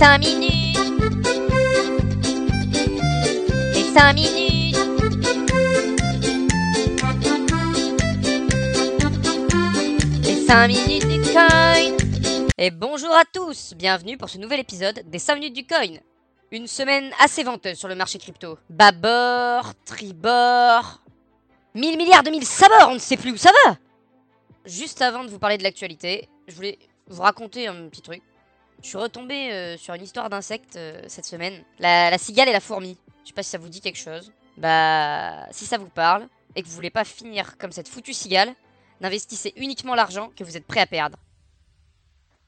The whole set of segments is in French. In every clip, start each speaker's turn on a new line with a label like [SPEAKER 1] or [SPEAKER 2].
[SPEAKER 1] 5 minutes. Les 5 minutes. Les 5 minutes du coin. Et bonjour à tous, bienvenue pour ce nouvel épisode des 5 minutes du coin. Une semaine assez venteuse sur le marché crypto. Bâbord, tribord, 1000 milliards de mille sabords, on ne sait plus où ça va. Juste avant de vous parler de l'actualité, je voulais vous raconter un petit truc. Je suis retombé euh, sur une histoire d'insectes euh, cette semaine. La, la cigale et la fourmi. Je sais pas si ça vous dit quelque chose. Bah, si ça vous parle et que vous voulez pas finir comme cette foutue cigale, n'investissez uniquement l'argent que vous êtes prêt à perdre.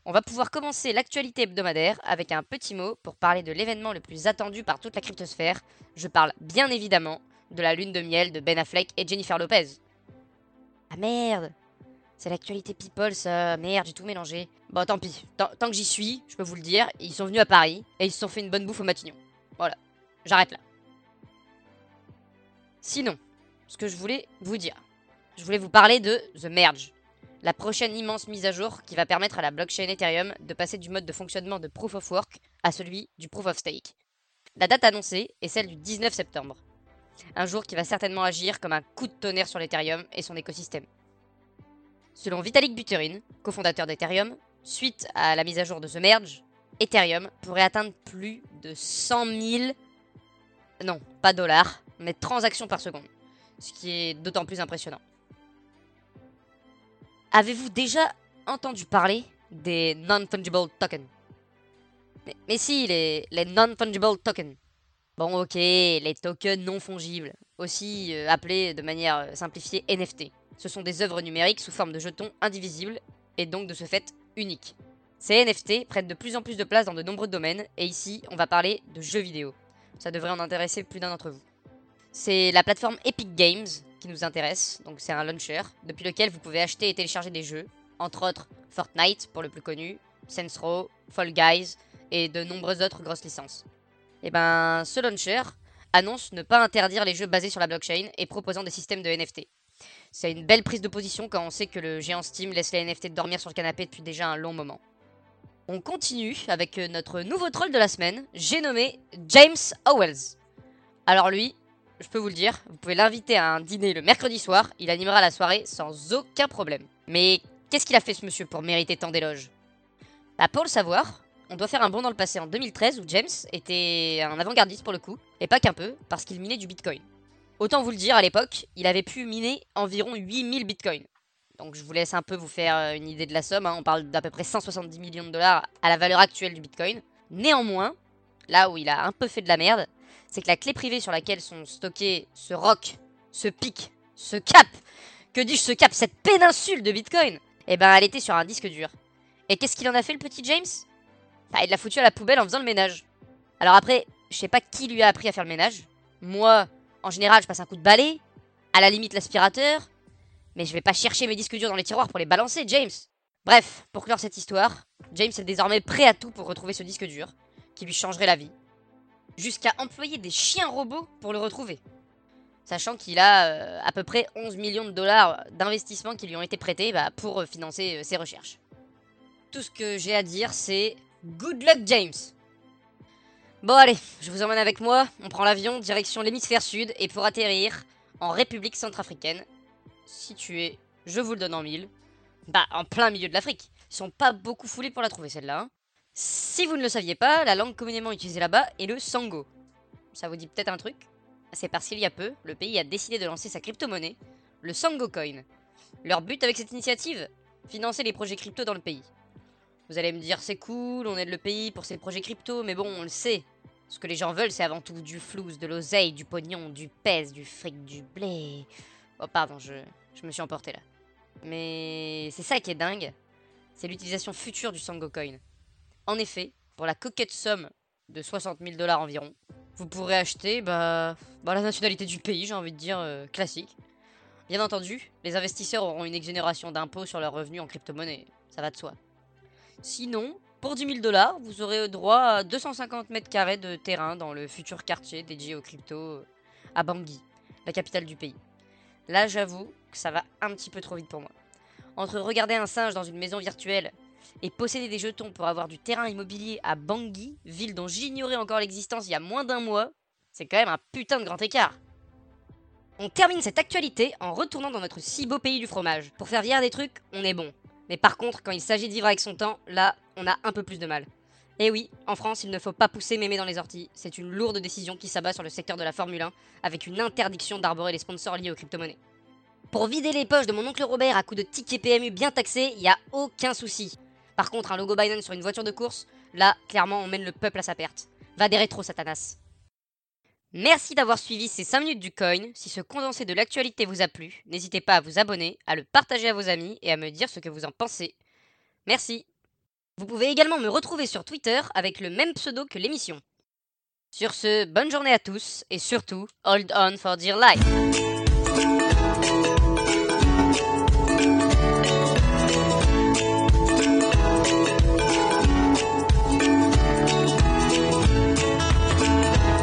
[SPEAKER 1] On va pouvoir commencer l'actualité hebdomadaire avec un petit mot pour parler de l'événement le plus attendu par toute la cryptosphère. Je parle bien évidemment de la lune de miel de Ben Affleck et Jennifer Lopez. Ah merde C'est l'actualité people ça, merde, j'ai tout mélangé. Bon tant pis, tant, tant que j'y suis, je peux vous le dire, ils sont venus à Paris et ils se sont fait une bonne bouffe au Matignon. Voilà, j'arrête là. Sinon, ce que je voulais vous dire, je voulais vous parler de The Merge, la prochaine immense mise à jour qui va permettre à la blockchain Ethereum de passer du mode de fonctionnement de Proof of Work à celui du Proof of Stake. La date annoncée est celle du 19 septembre, un jour qui va certainement agir comme un coup de tonnerre sur l'Ethereum et son écosystème. Selon Vitalik Buterin, cofondateur d'Ethereum, suite à la mise à jour de The Merge, Ethereum pourrait atteindre plus de 100 000, non, pas dollars, mais transactions par seconde, ce qui est d'autant plus impressionnant. Avez-vous déjà entendu parler des non-fungible tokens? Mais, si, les, non-fungible tokens. Bon, ok, les tokens non fongibles, aussi euh, appelés de manière euh, simplifiée NFT. Ce sont des œuvres numériques sous forme de jetons indivisibles et donc de ce fait uniques. Ces NFT prennent de plus en plus de place dans de nombreux domaines et ici on va parler de jeux vidéo. Ça devrait en intéresser plus d'un d'entre vous. C'est la plateforme Epic Games qui nous intéresse, donc c'est un launcher depuis lequel vous pouvez acheter et télécharger des jeux, entre autres Fortnite pour le plus connu, Saints Fall Guys et de nombreuses autres grosses licences. Et ben ce launcher annonce ne pas interdire les jeux basés sur la blockchain et proposant des systèmes de NFT. C'est une belle prise de position quand on sait que le géant Steam laisse les NFT dormir sur le canapé depuis déjà un long moment. On continue avec euh, notre nouveau troll de la semaine, j'ai nommé James Owells. Alors lui, je peux vous le dire, vous pouvez l'inviter à un dîner le mercredi soir, il animera la soirée sans aucun problème. Mais qu'est-ce qu'il a fait ce monsieur pour mériter tant d'éloges? Bah pour le savoir, on doit faire un bond dans le passé en 2013 où James était un avant-gardiste pour le coup, et pas qu'un peu, parce qu'il minait du Bitcoin. Autant vous le dire, à l'époque, il avait pu miner environ 8000 Bitcoins. Donc je vous laisse un peu vous faire euh, une idée de la somme, hein. on parle d'à peu près 170 millions de dollars à la valeur actuelle du Bitcoin. Néanmoins, là où il a un peu fait de la merde, c'est que la clé privée sur laquelle sont stockés ce rock, ce pic, ce cap, que dis-je ce cap, cette péninsule de Bitcoin, eh ben elle était sur un disque dur. Et qu'est-ce qu'il en a fait le petit James? Bah il l'a foutu à la poubelle en faisant le ménage. Alors après, je sais pas qui lui a appris à faire le ménage. Moi, en général, je passe un coup de balai, à la limite l'aspirateur, mais je vais pas chercher mes disques durs dans les tiroirs pour les balancer, James. Bref, pour clore cette histoire, James est désormais prêt à tout pour retrouver ce disque dur, qui lui changerait la vie. Jusqu'à employer des chiens robots pour le retrouver. Sachant qu'il a euh, à peu près 11 millions de dollars d'investissement qui lui ont été prêtés bah, pour euh, financer euh, ses recherches. Tout ce que j'ai à dire, c'est Good luck, James Bon allez, je vous emmène avec moi, on prend l'avion direction l'hémisphère sud et pour atterrir en République centrafricaine, située, je vous le donne en mille, bah en plein milieu de l'Afrique. Ils sont pas beaucoup foulés pour la trouver celle-là. hein. Si vous ne le saviez pas, la langue communément utilisée là-bas est le sango. Ça vous dit peut-être un truc? C'est parce qu'il y a peu, le pays a décidé de lancer sa crypto-monnaie, le Sango Coin. Leur but avec cette initiative? Financer les projets crypto dans le pays. Vous allez me dire c'est cool, on aide le pays pour ses projets crypto, mais bon, on le sait. Ce que les gens veulent, c'est avant tout du flouze, de l'oseille, du pognon, du pèse, du fric, du blé. Oh pardon, je, me suis emporté là. Mais c'est ça qui est dingue, c'est l'utilisation future du Sango Coin. En effet, pour la coquette somme de 60 000 dollars environ, vous pourrez acheter bah, bah, la nationalité du pays, j'ai envie de dire euh, classique. Bien entendu, les investisseurs auront une exonération d'impôts sur leurs revenus en crypto-monnaie, ça va de soi. Sinon, pour 10 000 dollars, vous aurez droit à 250 mètres carrés de terrain dans le futur quartier dédié aux crypto euh, à Bangui, la capitale du pays. Là, j'avoue que ça va un petit peu trop vite pour moi. Entre regarder un singe dans une maison virtuelle et posséder des jetons pour avoir du terrain immobilier à Bangui, ville dont j'ignorais encore l'existence il y a moins d'un mois, c'est quand même un putain de grand écart. On termine cette actualité en retournant dans notre si beau pays du fromage. Pour faire vieillir des trucs, on est bon. Mais par contre, quand il s'agit de vivre avec son temps, là, on a un peu plus de mal. Et oui, en France, il ne faut pas pousser mémé dans les orties. C'est une lourde décision qui s'abat sur le secteur de la Formule 1, avec une interdiction d'arborer les sponsors liés aux crypto-monnaies. Pour vider les poches de mon oncle Robert à coups de tickets PMU bien taxés, il y a aucun souci. Par contre, un logo Binance sur une voiture de course, là, clairement, on mène le peuple à sa perte. Va des rétro, Satanas. Merci d'avoir suivi ces 5 minutes du coin. Si ce condensé de l'actualité vous a plu, n'hésitez pas à vous abonner, à le partager à vos amis et à me dire ce que vous en pensez. Merci. Vous pouvez également me retrouver sur Twitter avec le même pseudo que l'émission. Sur ce, bonne journée à tous et surtout, hold on for dear life.